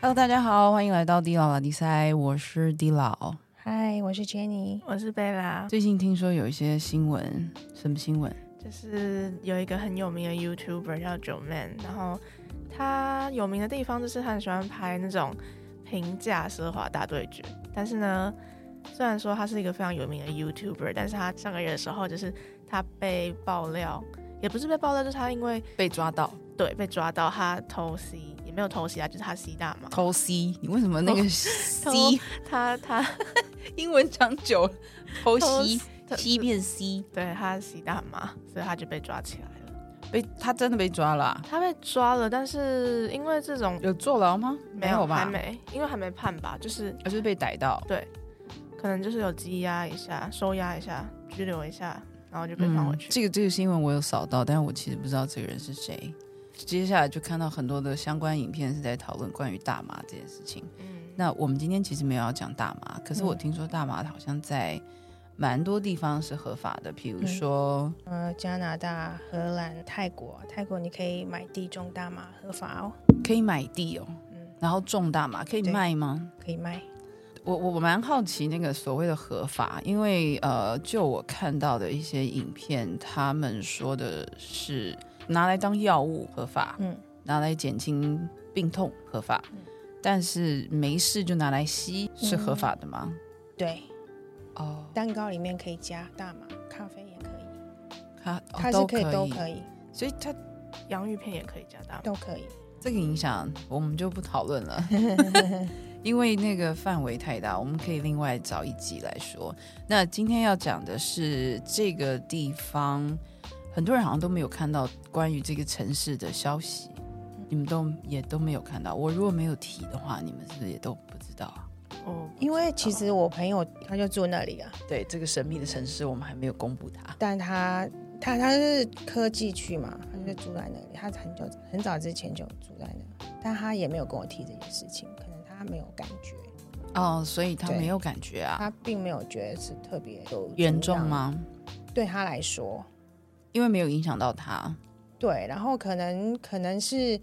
Hello，大家好，欢迎来到地老拉迪赛，我是地老。嗨，我是 Jenny，我是贝拉。最近听说有一些新闻，什么新闻？就是有一个很有名的 YouTuber 叫九 Man，然后他有名的地方就是他很喜欢拍那种平价奢华大对决。但是呢，虽然说他是一个非常有名的 YouTuber，但是他上个月的时候，就是他被爆料，也不是被爆料，就是他因为被抓到，对，被抓到他偷吸，也没有偷吸啊，就是他吸大麻。偷吸？你为什么那个 吸？他他 英文讲久 了，偷吸。吸变 C，对他吸大麻，所以他就被抓起来了。被他真的被抓了？他被抓了，但是因为这种有坐牢吗？没有吧？还没，因为还没判吧，就是而是被逮到。对，可能就是有羁押一下、收押一下、拘留一下，然后就被放回去。这个这个新闻我有扫到，但是我其实不知道这个人是谁。接下来就看到很多的相关影片是在讨论关于大麻这件事情。嗯，那我们今天其实没有要讲大麻，可是我听说大麻好像在。蛮多地方是合法的，比如说，呃，加拿大、荷兰、泰国。泰国你可以买地种大麻，合法哦。可以买地哦，嗯，然后种大麻可以卖吗？可以卖。我我我蛮好奇那个所谓的合法，因为呃，就我看到的一些影片，他们说的是拿来当药物合法，嗯，拿来减轻病痛合法，但是没事就拿来吸是合法的吗？对。哦，蛋糕里面可以加大麻，咖啡也可以，它它是可以。都可以，所以它洋芋片也可以加大麻，都可以。这个影响我们就不讨论了，因为那个范围太大，我们可以另外找一集来说。那今天要讲的是这个地方，很多人好像都没有看到关于这个城市的消息，你们都也都没有看到。我如果没有提的话，你们是不是也都不知道啊？哦，因为其实我朋友他就住那里啊。对，这个神秘的城市我们还没有公布他，但他他他是科技区嘛，他就住在那里。他很久很早之前就住在那，但他也没有跟我提这件事情，可能他没有感觉。哦，所以他没有感觉啊？他并没有觉得是特别有严重吗？对他来说，因为没有影响到他。对，然后可能可能是。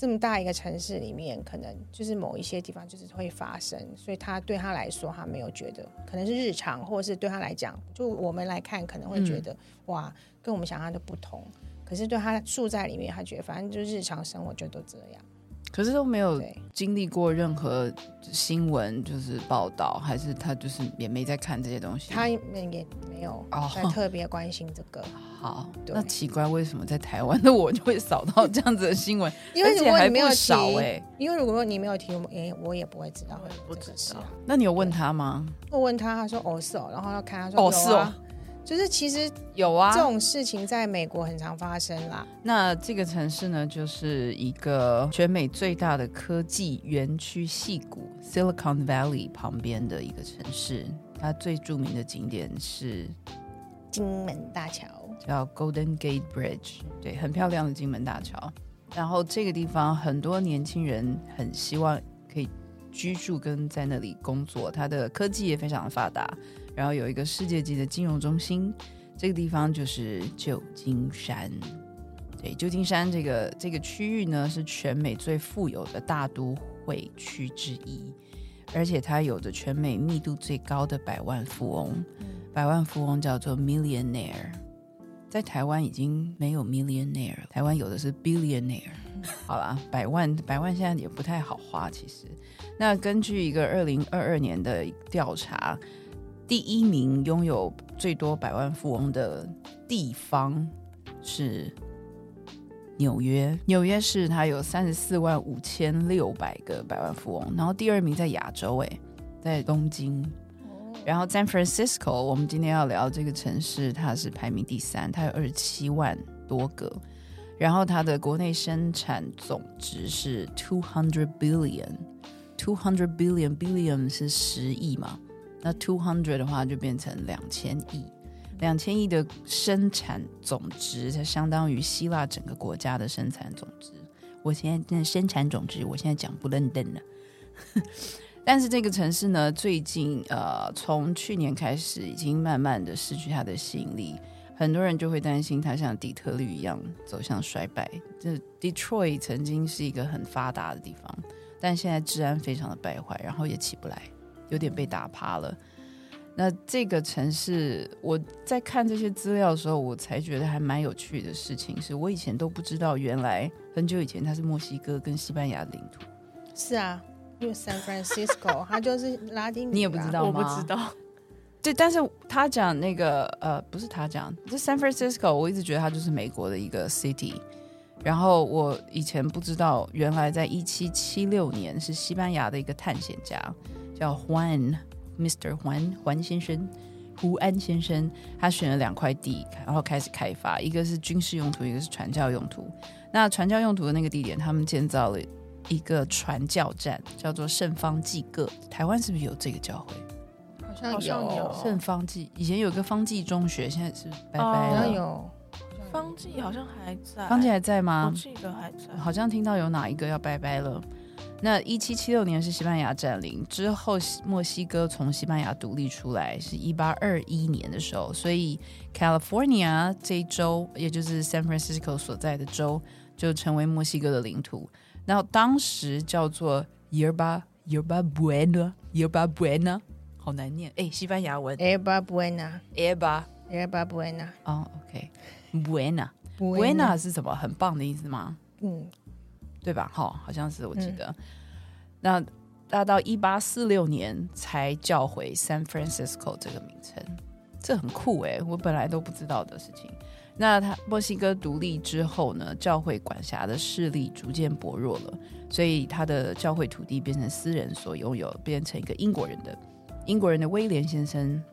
这么大一个城市里面，可能就是某一些地方就是会发生，所以他对他来说，他没有觉得可能是日常，或者是对他来讲，就我们来看可能会觉得哇，跟我们想象的不同。可是对他住在里面，他觉得反正就日常生活就都这样。可是都没有经历过任何新闻，就是报道，还是他就是也没在看这些东西。他也也没有在特别关心这个。好，那奇怪，为什么在台湾的我就会扫到这样子的新闻？因为如果你没有少哎，因为如果说你没有提，哎，我也不会知道，不知道。那你有问他吗？我问他，他说哦是哦，然后要看他说哦是哦。就是其实有啊，这种事情在美国很常发生啦。那这个城市呢，就是一个全美最大的科技园区——戏谷 （Silicon Valley） 旁边的一个城市。它最著名的景点是金门大桥，叫 Golden Gate Bridge，对，很漂亮的金门大桥。然后这个地方很多年轻人很希望可以居住跟在那里工作，它的科技也非常的发达。然后有一个世界级的金融中心，这个地方就是旧金山。对，旧金山这个这个区域呢，是全美最富有的大都会区之一，而且它有着全美密度最高的百万富翁。百万富翁叫做 millionaire，在台湾已经没有 millionaire，台湾有的是 billionaire。好了，百万百万现在也不太好花，其实。那根据一个二零二二年的调查。第一名拥有最多百万富翁的地方是纽约，纽约市它有三十四万五千六百个百万富翁。然后第二名在亚洲，哎，在东京。然后 San Francisco，我们今天要聊这个城市，它是排名第三，它有二十七万多个。然后它的国内生产总值是 two hundred billion，two hundred billion billion 是十亿嘛？那 two hundred 的话就变成两千亿，两千亿的生产总值，它相当于希腊整个国家的生产总值。我现在那生产总值，我现在讲不认真了。但是这个城市呢，最近呃，从去年开始，已经慢慢的失去它的吸引力，很多人就会担心它像底特律一样走向衰败。这 Detroit 曾经是一个很发达的地方。但现在治安非常的败坏，然后也起不来，有点被打趴了。那这个城市，我在看这些资料的时候，我才觉得还蛮有趣的事情，是我以前都不知道，原来很久以前它是墨西哥跟西班牙的领土。是啊，因为 San Francisco 它就是拉丁你也不知道我不知道。对，但是他讲那个呃，不是他讲，这 San Francisco，我一直觉得它就是美国的一个 city。然后我以前不知道，原来在一七七六年是西班牙的一个探险家叫 Juan Mr. Juan 黄先生，胡安先生，他选了两块地，然后开始开发，一个是军事用途，一个是传教用途。那传教用途的那个地点，他们建造了一个传教站，叫做圣方济各。台湾是不是有这个教会？好像好像有圣方济以前有个方济中学，现在是拜拜了。像有，方剂好像还在，方济还在我吗？记得还在。好像听到有哪一个要拜拜了。那一七七六年是西班牙占领之后，墨西哥从西班牙独立出来是一八二一年的时候，所以 California 这一州，也就是 San Francisco 所在的州，就成为墨西哥的领土。然后当时叫做 Yerba Yerba Buena Yerba Buena，好难念哎，西班牙文 Yerba Buena Yerba Yerba Buena 哦，OK，Buena Buena 是什么？很棒的意思吗？嗯，对吧？哈，好像是我记得。那大到一八四六年才叫回 San Francisco 这个名称，这很酷诶，我本来都不知道的事情。那他墨西哥独立之后呢，教会管辖的势力逐渐薄弱了，所以他的教会土地变成私人所拥有，变成一个英国人的。英国人的威廉先生，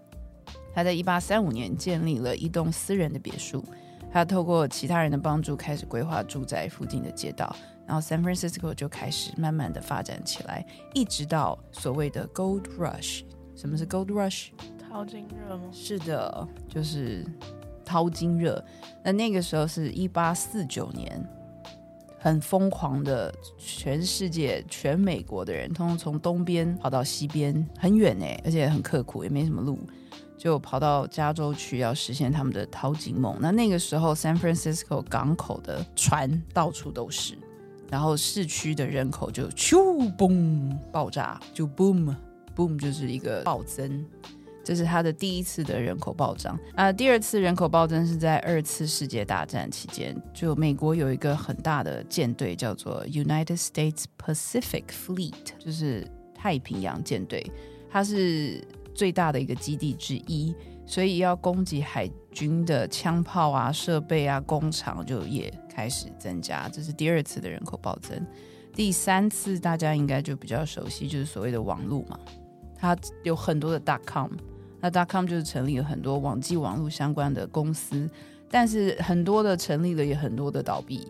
他在一八三五年建立了一栋私人的别墅，他透过其他人的帮助，开始规划住在附近的街道，然后 San Francisco 就开始慢慢的发展起来，一直到所谓的 Gold Rush。什么是 Gold Rush？淘金热吗？是的，就是淘金热。那那个时候是一八四九年，很疯狂的，全世界、全美国的人，通通从东边跑到西边，很远哎，而且很刻苦，也没什么路，就跑到加州去，要实现他们的淘金梦。那那个时候，San Francisco 港口的船到处都是，然后市区的人口就咻嘣爆炸，就 boom boom 就是一个暴增。这是它的第一次的人口暴涨啊、第二次人口暴增是在二次世界大战期间，就美国有一个很大的舰队叫做 United States Pacific Fleet，就是太平洋舰队，它是最大的一个基地之一，所以要攻击海军的枪炮啊、设备啊、工厂就也开始增加，这是第二次的人口暴增。第三次大家应该就比较熟悉，就是所谓的网络嘛，它有很多的 dot com。那 dot com 就是成立了很多网际网络相关的公司，但是很多的成立了，也很多的倒闭，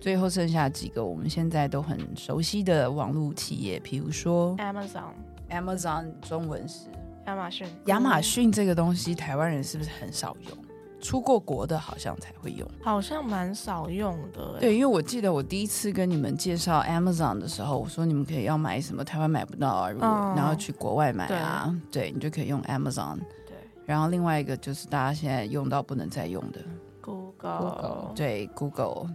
最后剩下几个我们现在都很熟悉的网络企业，比如说 Amazon Amazon，中文是亚马逊，亚马逊这个东西，台湾人是不是很少用？出过国的好像才会用。好像蛮少用的。欸对，，因为我记得我第一次跟你们介绍 Amazon 的时候，我说你们可以要买什么，台湾买不到啊，如果、哦然后去国外买啊，对你就可以用 Amazon。对然后另外一个就是大家现在用到不能再用的，，Google、Google 对 Google，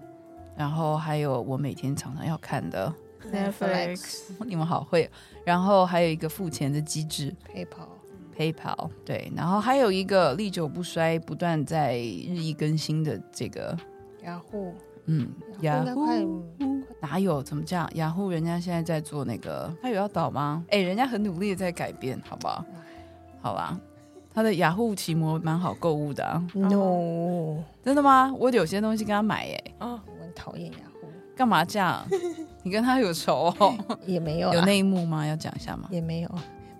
然后还有我每天常常要看的，Netflix，你们好会哦。然后还有一个付钱的机制 PayPal PayPal，对，然后还有一个历久不衰、不断在日益更新的这个，雅虎，嗯，雅虎哪有？怎么这样？雅虎人家现在在做那个，他有要倒吗？哎，人家很努力的在改变，好不好？好吧，他的雅虎奇摩蛮好购物的、啊，No，真的吗？我有些东西跟他买、耶。哦，我很讨厌雅虎，干嘛这样？你跟他有仇哦？也没有有啦内幕吗？要讲一下吗？也没有。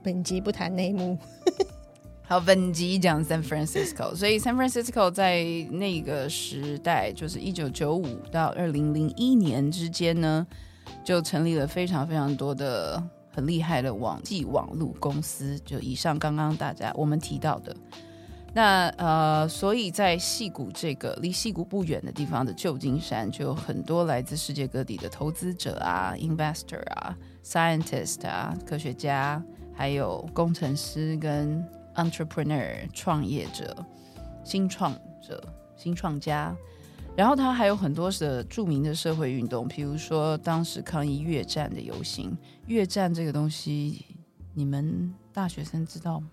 本集不谈内幕，好，本集讲 San Francisco，所以 San Francisco 在那个时代，就是一九九五到二零零一年之间呢，就成立了非常非常多的很厉害的网际网络公司，就以上刚刚大家我们提到的。那呃，所以在戏谷这个离戏谷不远的地方的旧金山，就有很多来自世界各地的投资者啊、investor 啊、scientist 啊、科学家，还有工程师跟 entrepreneur 创业者、新创者、新创家。然后他还有很多的著名的社会运动，比如说当时抗议越战的游行。越战这个东西，你们大学生知道吗？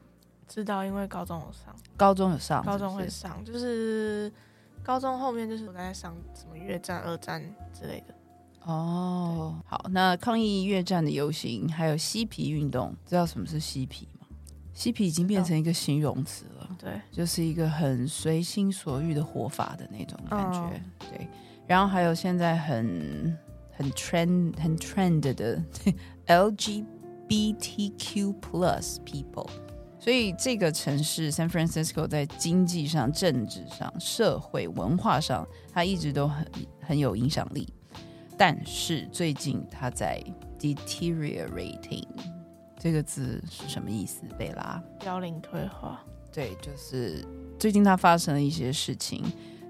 知道，因为高中有上，高中有上，高中会上，就是高中后面就是我在上什么越战、二战之类的。哦。好，那抗议越战的游行，还有嬉皮运动，知道什么是嬉皮吗？嬉皮已经变成一个形容词了。对，就是一个很随心所欲的活法的那种感觉，哦对。然后还有现在很很 trend 很 trend 的 LGBTQ plus people，所以这个城市 San Francisco 在经济上、政治上、社会文化上，它一直都很很有影响力。但是最近他在 deteriorating，这个字是什么意思？贝拉？凋零退化。对，就是最近他发生了一些事情。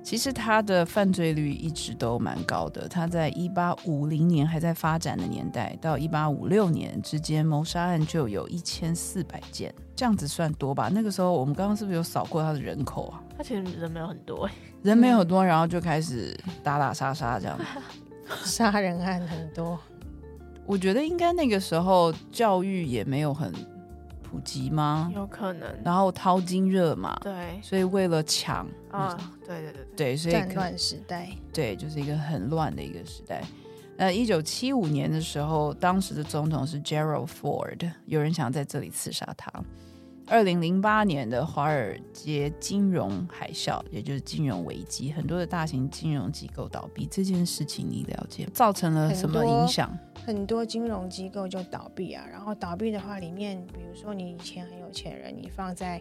其实他的犯罪率一直都蛮高的。他在一八五零年还在发展的年代，到一八五六年之间，谋杀案就有一千四百件，这样子算多吧？那个时候我们刚刚是不是有扫过他的人口啊？他其实人没有很多欸，人没有很多，然后就开始打打杀杀这样。杀人案很多，我觉得应该那个时候教育也没有很普及吗？有可能。然后淘金热嘛，对所以为了抢，啊，对对对对，对，所以可战乱时代，对，就是一个很乱的一个时代。那一九七五年的时候，当时的总统是 Gerald Ford，有人想在这里刺杀他。二零零八年的华尔街金融海啸，也就是金融危机，很多的大型金融机构倒闭，这件事情你了解，造成了什么影响？很多金融机构就倒闭啊。然后倒闭的话，里面比如说你以前很有钱人，你放在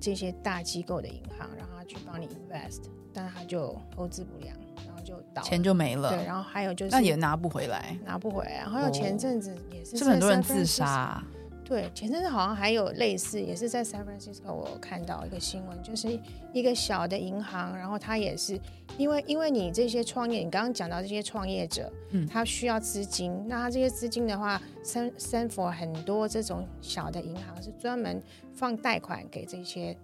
这些大机构的银行，让他去帮你 invest，但他就投资不良，然后就倒了钱就没了，对。然后还有就是那也拿不回来，拿不回来。然后还有前阵子也是是不是很多人自杀啊、对，前阵子好像还有类似，也是在 San Francisco，我看到一个新闻，就是一个小的银行，然后它也是因为因为你这些创业，你刚刚讲到这些创业者，嗯他需要资金，那他这些资金的话，三三 for 很多这种小的银行是专门放贷款给这些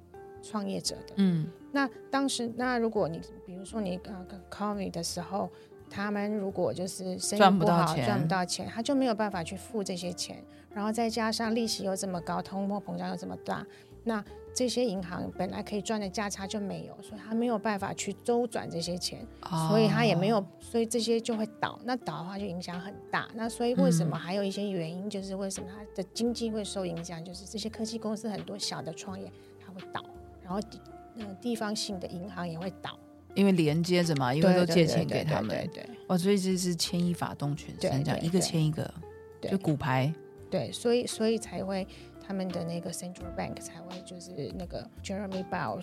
创业者的。嗯，那当时，那如果你比如说你呃 COVID 的时候，他们如果就是生意赚不不好，赚不到钱，他就没有办法去付这些钱，然后再加上利息又这么高，通货膨胀又这么大，那这些银行本来可以赚的价差就没有，所以他没有办法去周转这些钱，所以他也没哦有，所以这些就会倒。那倒的话就影响很大。那所以为什么还有一些原因，就是为什么它的经济会受影响，就是这些科技公司很多小的创业它会倒，然后地那个地方性的银行也会倒，因为连接着嘛，因为都借钱给他们，对对对哇，所以这是牵一发动全身，对这样一个牵一个，对就骨牌。对，所以所以才会他们的那个 Central Bank 才会就是那个 Jeremy Powell，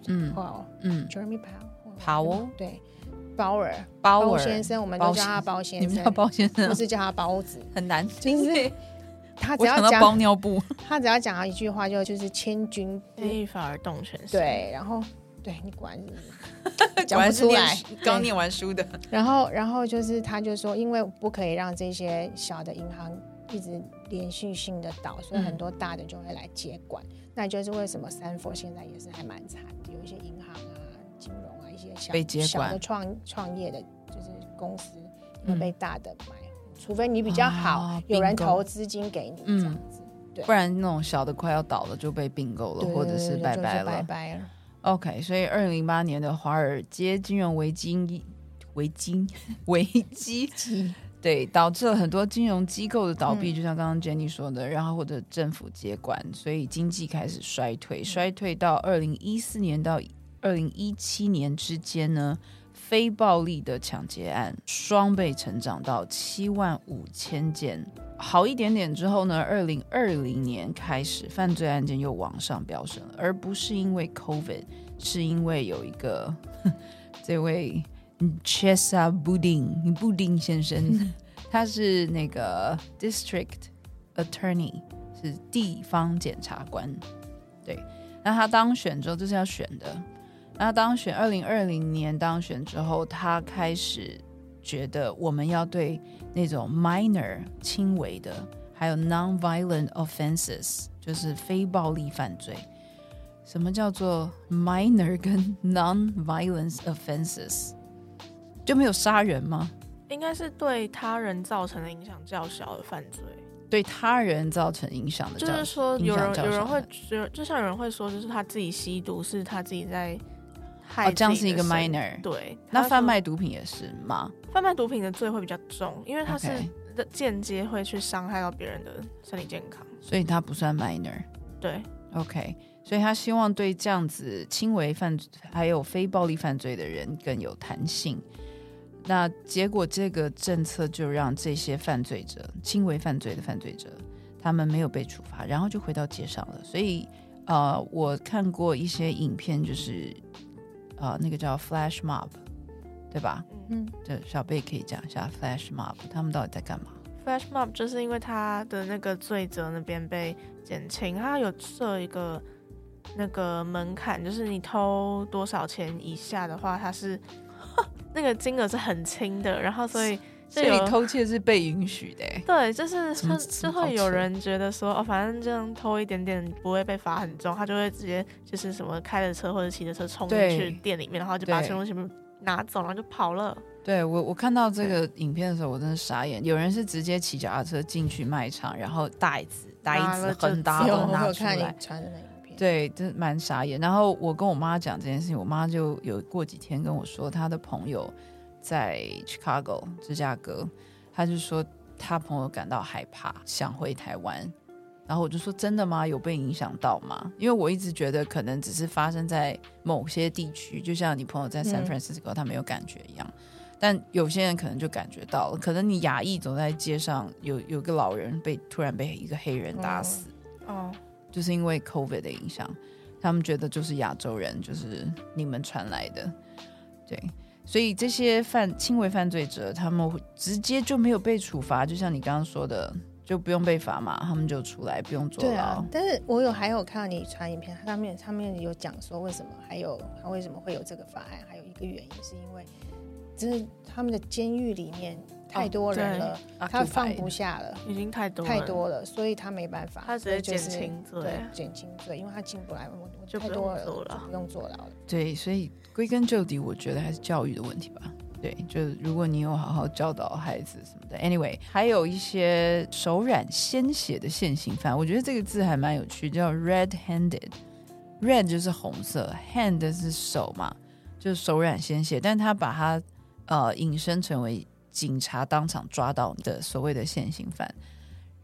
嗯，Jeremy Powell Powell 对，鲍尔鲍尔先生，我们包都叫他包先生，你们叫包先生不是叫他包子，很难，就是 他只要讲包尿布，他只要讲到一句话，就就是千军牵一发而动全身。对，然后对你果然是果 讲不出来，对刚念完书的，然后，然后就是他就说，因为不可以让这些小的银行一直连续性的倒，所以很多大的就会来接管。那就是为什么三佛现在也是还蛮惨的，有一些银行啊、金融啊一些小被接管小的创创业的，就是公司会嗯被大的买，除非你比较好，啊有人投资金给你嗯这样子，不然那种小的快要倒了就被并购了，或者是拜拜了。拜拜了。OK，所以二零零八年的华尔街金融危机危机危机，对，导致了很多金融机构的倒闭，嗯就像刚刚 Jenny 说的，然后或者政府接管，所以经济开始衰嗯退，衰退到二零一四年到二零一七年之间呢。非暴力的抢劫案双倍成长到七万五千件，好一点点之后呢，二零二零年开始犯罪案件又往上飙升了，而不是因为 COVID，是因为有一个 这位 Chesa Buding 布丁先生，他是那个 District Attorney，是地方检察官。对，那他当选之后，就是要选的。那当选二零二零年当选之后，他开始觉得我们要对那种 minor 轻微的，还有 non-violent offenses，就是非暴力犯罪。什么叫做 minor 跟 non-violence offenses？就没有杀人吗？应该是对他人造成的影响较小的犯罪。对他人造成影响的，就是说有人有人会觉得，就像有人会说，就是他自己吸毒是他自己在害。哦，这样是一个 minor。对，那贩卖毒品也是吗？贩卖毒品的罪会比较重，因为他是间接会去伤害到别人的身体健康，所以他不算 minor。对，OK，所以他希望对这样子轻微犯还有非暴力犯罪的人更有弹性。那结果，这个政策就让这些犯罪者、轻微犯罪的犯罪者，他们没有被处罚，然后就回到街上了。所以，呃，我看过一些影片，就是呃，那个叫 Flash Mob，对吧？嗯，这小贝可以讲一下 Flash Mob，他们到底在干嘛？Flash Mob 就是因为他的那个罪责那边被减轻，他有设一个那个门槛，就是你偷多少钱以下的话，他是。那个金额是很轻的，然后所以所以偷窃是被允许的。对，就是就会有人觉得说，哦，反正这样偷一点点不会被罚很重，他就会直接就是什么开着车或者骑着车冲进去店里面，然后就把全部全部拿走，然后就跑了。对我我看到这个影片的时候，我真的傻眼。有人是直接骑脚踏车进去卖场，然后袋子袋子很大都拿出来。对，真蛮傻眼。然后我跟我妈讲这件事情，我妈就有过几天跟我说，她的朋友在 Chicago 芝加哥，她就说她朋友感到害怕，想回台湾。然后我就说真的吗？有被影响到吗？因为我一直觉得可能只是发生在某些地区，就像你朋友在 San Francisco 他没有感觉一样。但有些人可能就感觉到了，可能你亚裔走在街上，有有个老人被突然被一个黑人打死。哦。就是因为 COVID 的影响，他们觉得就是亚洲人，就是你们传来的，对，所以这些犯轻微犯罪者，他们会直接就没有被处罚，就像你刚刚说的，就不用被罚嘛，他们就出来不用坐牢。但是我有还有看到你传影片，上面上面有讲说为什么还有他为什么会有这个法案，还有一个原因是因为，就是他们的监狱里面。太多人了，他放不下了，已经太多太多了，所以他没办法，他直接减轻罪，减轻罪，因为他进不来，我就太多了，不用坐牢了。对，所以归根究底，我觉得还是教育的问题吧。对，就如果你有好好教导孩子什么的，anyway，还有一些手染鲜血的现行犯，我觉得这个字还蛮有趣，叫 red-handed，red 就是红色，hand 是手嘛，就是手染鲜血，但他把它呃引申成为。警察当场抓到的所谓的现行犯，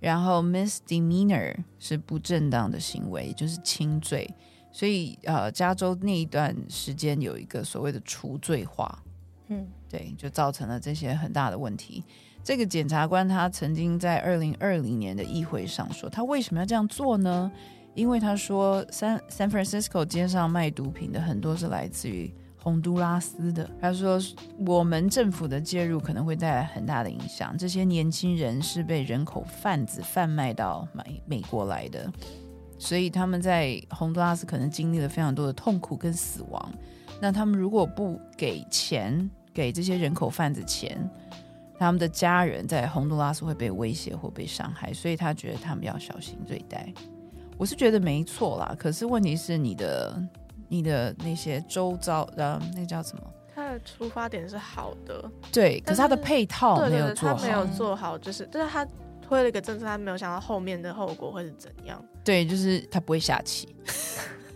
然后 misdemeanor 是不正当的行为，就是轻罪。所以呃，加州那一段时间有一个所谓的除罪化，嗯，对，就造成了这些很大的问题。这个检察官他曾经在二零二零年的议会上说，他为什么要这样做呢？因为他说，San San Francisco 街上卖毒品的很多是来自于。洪都拉斯的，他说我们政府的介入可能会带来很大的影响。这些年轻人是被人口贩子贩卖到美美国来的，所以他们在洪都拉斯可能经历了非常多的痛苦跟死亡。那他们如果不给钱给这些人口贩子钱，他们的家人在洪都拉斯会被威胁或被伤害，所以他觉得他们要小心对待。我是觉得没错啦，可是问题是你的。你的那些周遭的那叫什么？他的出发点是好的，对，可是他的配套没有做好，他没有做好，就是就是他推了一个政策，他没有想到后面的后果会是怎样。对，就是他不会下棋，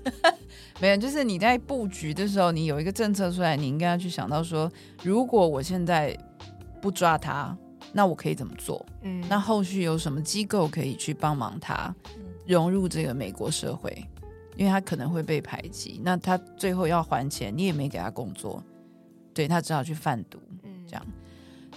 没有，就是你在布局的时候，你有一个政策出来，你应该要去想到说，如果我现在不抓他，那我可以怎么做？嗯，那后续有什么机构可以去帮忙他融入这个美国社会？因为他可能会被排挤，那他最后要还钱，你也没给他工作，对他只好去贩毒，这样。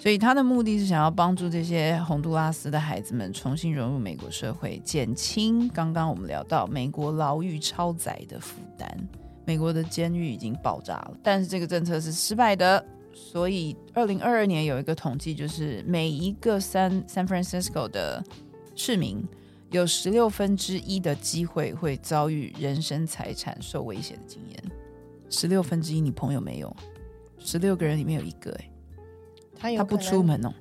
所以他的目的是想要帮助这些洪都拉斯的孩子们重新融入美国社会，减轻刚刚我们聊到美国牢狱超载的负担。美国的监狱已经爆炸了，但是这个政策是失败的。所以二零二二年有一个统计，就是每一个 San San Francisco 的市民。有十六分之一的机会会遭遇人身财产受威胁的经验，十六分之一你朋友没有，十六个人里面有一个哎，他他不出门哦，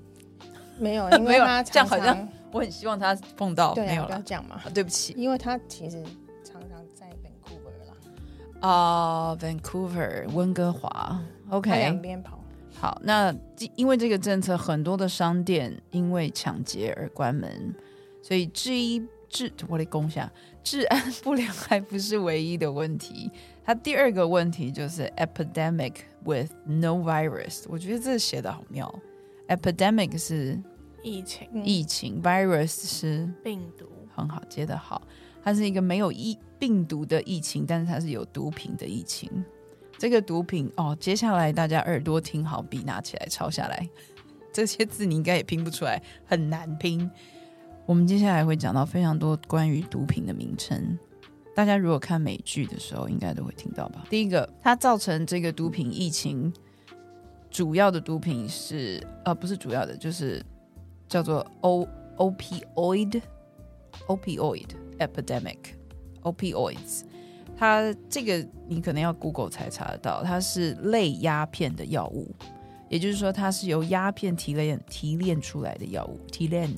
没有，因为他这样好像我很希望他碰到，没有了这样嘛，对不起，因为他其实常常在 Vancouver 啦，啊，Vancouver 温哥华，OK，两边跑，好，那因为这个政策，很多的商店因为抢劫而关门，所以治一治我的功下治安不良还不是唯一的问题。它第二个问题就是 epidemic with no virus，我觉得这写的好妙。epidemic 是疫情疫情，virus 是病毒，很好接的好，它是一个没有疫病毒的疫情，但是它是有毒品的疫情。这个毒品哦，接下来大家耳朵听好，笔拿起来抄下来。这些字你应该也拼不出来，很难拼。我们接下来会讲到非常多关于毒品的名称，大家如果看美剧的时候，应该都会听到吧。第一个，它造成这个毒品疫情，主要的毒品是呃，不是主要的，就是叫做 O opioid opioid epidemic opioids。它这个你可能要 Google 才查得到，它是类鸦片的药物，也就是说它是由鸦片提炼提炼出来的药物，提炼。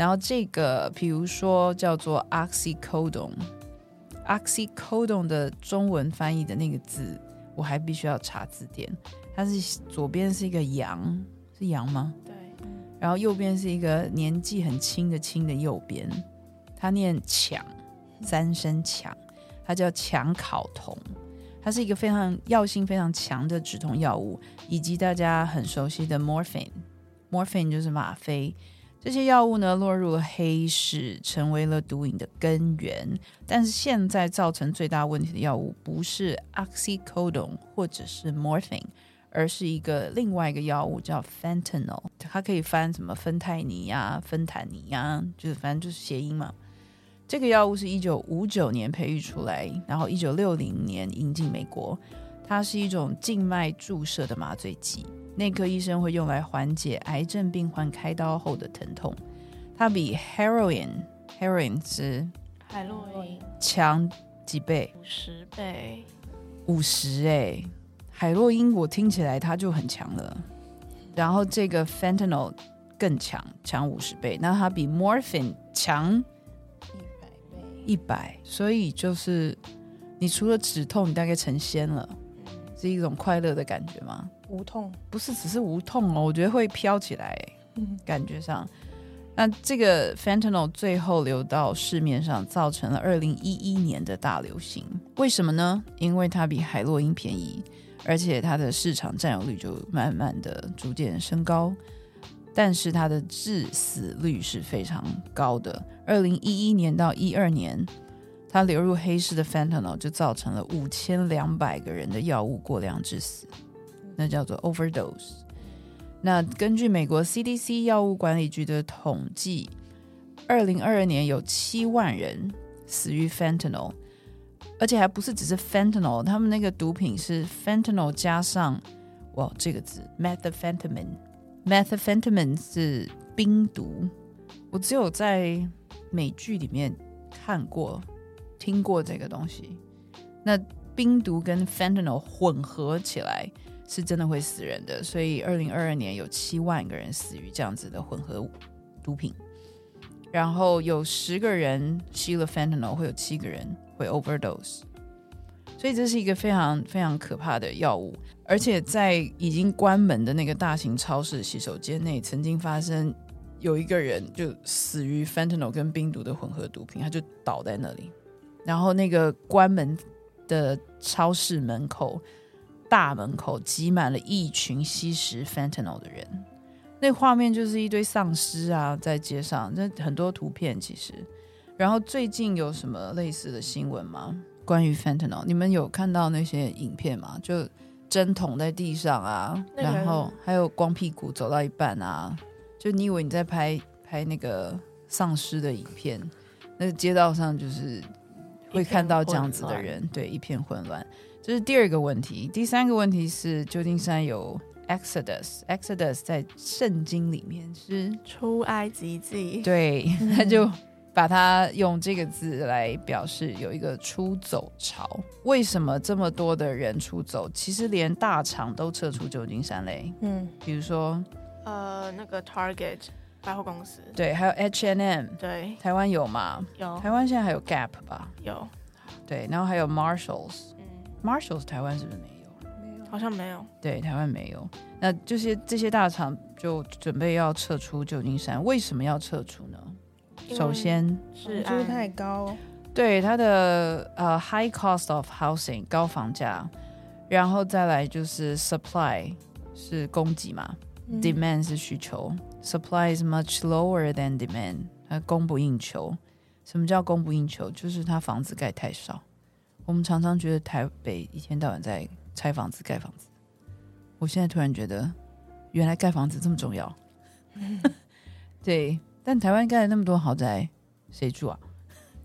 然后这个比如说叫做 oxycodone，oxycodone 的中文翻译的那个字，我还必须要查字典。它是左边是一个羊，是羊吗？对。然后右边是一个年纪很轻的轻的右边，它念强，三声强。它叫强考酮，它是一个非常药性非常强的止痛药物，以及大家很熟悉的 morphine，morphine 就是吗啡。这些药物呢落入了黑市，成为了毒瘾的根源。但是现在造成最大问题的药物不是 oxycodone 或者是 morphine，而是一个另外一个药物叫 fentanyl，它可以翻什么芬太尼呀、芬坦尼呀，就是反正就是谐音嘛。这个药物是一九五九年培育出来，然后一九六零年引进美国。它是一种静脉注射的麻醉剂，内科医生会用来缓解癌症病患开刀后的疼痛。它比 heroin，heroin 是海洛因强几倍？五十倍，五十哎，海洛因我听起来它就很强了。然后这个 fentanyl 更强，强五十倍。那它比 morphine 强。一百，所以就是你除了止痛，你大概成仙了，是一种快乐的感觉吗？无痛不是只是无痛哦，我觉得会飘起来，感觉上。那这个 fentanyl 最后流到市面上，造成了二零一一年的大流行。为什么呢？因为它比海洛因便宜，而且它的市场占有率就慢慢的逐渐升高。但是它的致死率是非常高的。二零一一年到一二年，它流入黑市的 fentanyl 就造成了五千两百个人的药物过量致死，那叫做 overdose。那根据美国 CDC 药物管理局的统计，二零二二年有七万人死于 fentanyl，而且还不是只是 fentanyl，他们那个毒品是 fentanyl 加上哇这个字 methamphetamine。Methamphetamine 是冰毒，我只有在美剧里面看过、听过这个东西。那冰毒跟 fentanyl 混合起来是真的会死人的，所以二零二二年有七万个人死于这样子的混合毒品。然后有十个人吸了 fentanyl，会有七个人会 overdose。所以这是一个非常非常可怕的药物，而且在已经关门的那个大型超市洗手间内，曾经发生有一个人就死于 fentanyl 跟冰毒的混合毒品，他就倒在那里，然后那个关门的超市门口大门口挤满了一群吸食 fentanyl 的人，那画面就是一堆丧尸啊，在街上，那很多图片其实，然后最近有什么类似的新闻吗？关于 fentanyl，你们有看到那些影片吗？就针捅在地上啊，然后还有光屁股走到一半啊，就你以为你在拍拍那个丧尸的影片，那个街道上就是会看到这样子的人，对，一片混乱。这是第二个问题。第三个问题是，旧金山有 Exodus，Exodus 在圣经里面是出埃及记，对，他就。把它用这个字来表示有一个出走潮。为什么这么多的人出走？其实连大厂都撤出旧金山嘞。嗯，比如说，呃，那个 Target 百货公司，对，还有 hnm 对，台湾有吗？有。台湾现在还有 Gap 吧？有。对，然后还有 Marshalls，嗯，Marshalls 台湾是不是没有？没有。好像没有。对，台湾没有。那这些这些大厂就准备要撤出旧金山，为什么要撤出呢？首先，是房租太高，对它的呃 high cost of housing 高房价，然后再来就是 supply 是供给嘛、嗯 d e m a n d 是需求，supply is much lower than demand，它供不应求。什么叫供不应求？就是它房子盖太少。我们常常觉得台北一天到晚在拆房子、盖房子，我现在突然觉得，原来盖房子这么重要。对，但台湾盖了那么多豪宅，谁住啊？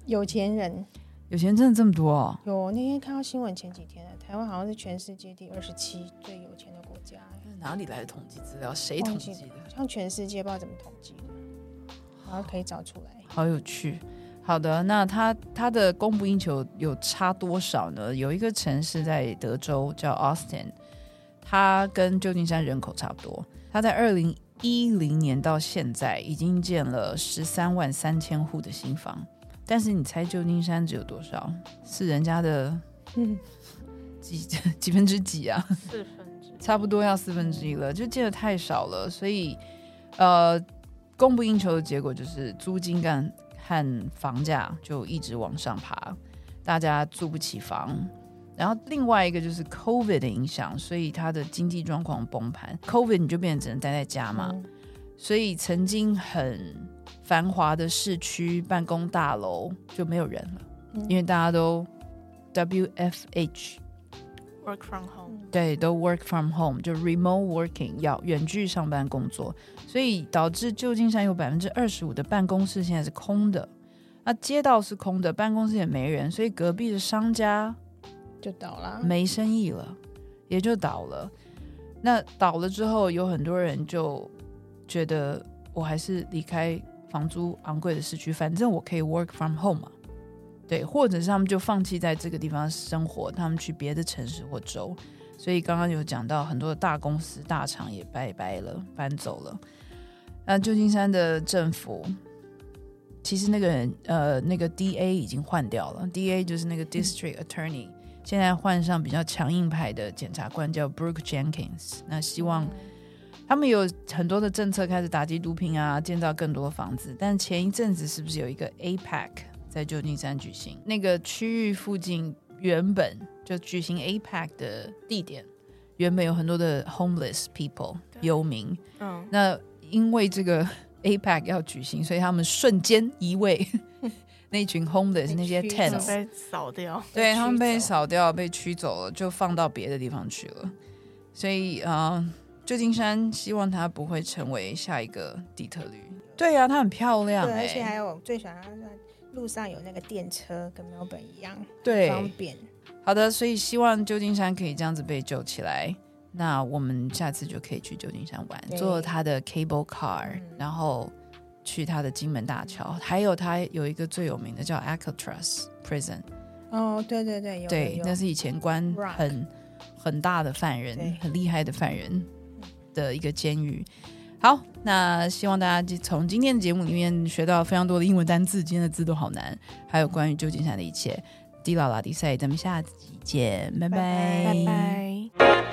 有钱人有钱人真的这么多哦？有那天看到新闻，前几天台湾好像是全世界第二十七最有钱的国家，哪里来的统计资料？谁统计的？好像全世界不知道怎么统计的，然后可以找出来。好有趣。好的，那它它的供不应求有差多少呢？有一个城市在德州叫 Austin，它跟旧金山人口差不多。它在二零一零年到现在已经建了十三万三千户的新房，但是你猜旧金山只有多少？是人家的嗯，几 几分之几啊？四分之差不多要四分之一了，就建的太少了，所以呃，供不应求的结果就是租金干和房价就一直往上爬，大家租不起房。然后另外一个就是 COVID 的影响，所以它的经济状况崩盘。COVID 你就变成只能待在家嘛，嗯所以曾经很繁华的市区办公大楼就没有人了，嗯因为大家都 WFH work from home，对，都 work from home，就 remote working，要远距上班工作，所以导致旧金山有百分之二十五的办公室现在是空的，那街道是空的，办公室也没人，所以隔壁的商家就倒了。没生意了，也就倒了。那倒了之后，有很多人就觉得我还是离开房租昂贵的市区，反正我可以 work from home 嘛。对，或者是他们就放弃在这个地方生活，他们去别的城市或州。所以刚刚有讲到很多的大公司、大厂也拜拜了，搬走了。那旧金山的政府，其实那个人呃，那个 D A 已经换掉了，D A 就是那个 District Attorney，、现在换上比较强硬派的检察官叫 Brooke Jenkins。那希望他们有很多的政策开始打击毒品啊，建造更多的房子。但前一阵子是不是有一个 APEC 在旧金山举行？那个区域附近原本就举行 APEC 的地点，原本有很多的 homeless people 对游民。嗯，那因为这个 APEC 要举行，所以他们瞬间移位 那群 homeless 那些 tent 走被扫掉。对他们被扫掉、被驱走了，就放到别的地方去了。所以啊、呃旧金山希望它不会成为下一个底特律。对呀、它很漂亮、对，欸，而且还有最喜欢路上有那个电车，跟墨尔本一样，对。方便。好的，所以希望旧金山可以这样子被救起来。那我们下次就可以去旧金山玩，对。坐它的 cable car，、嗯。然后去它的金门大桥，还有它有一个最有名的叫 Alcatraz Prison，哦，对对对，有对，那是以前关很很大的犯人，很厉害的犯人的一个监狱。好，那希望大家从今天的节目里面学到非常多的英文单字，今天的字都好难，还有关于旧金山的一切。迪老拉迪赛，咱们下集见，拜拜拜拜。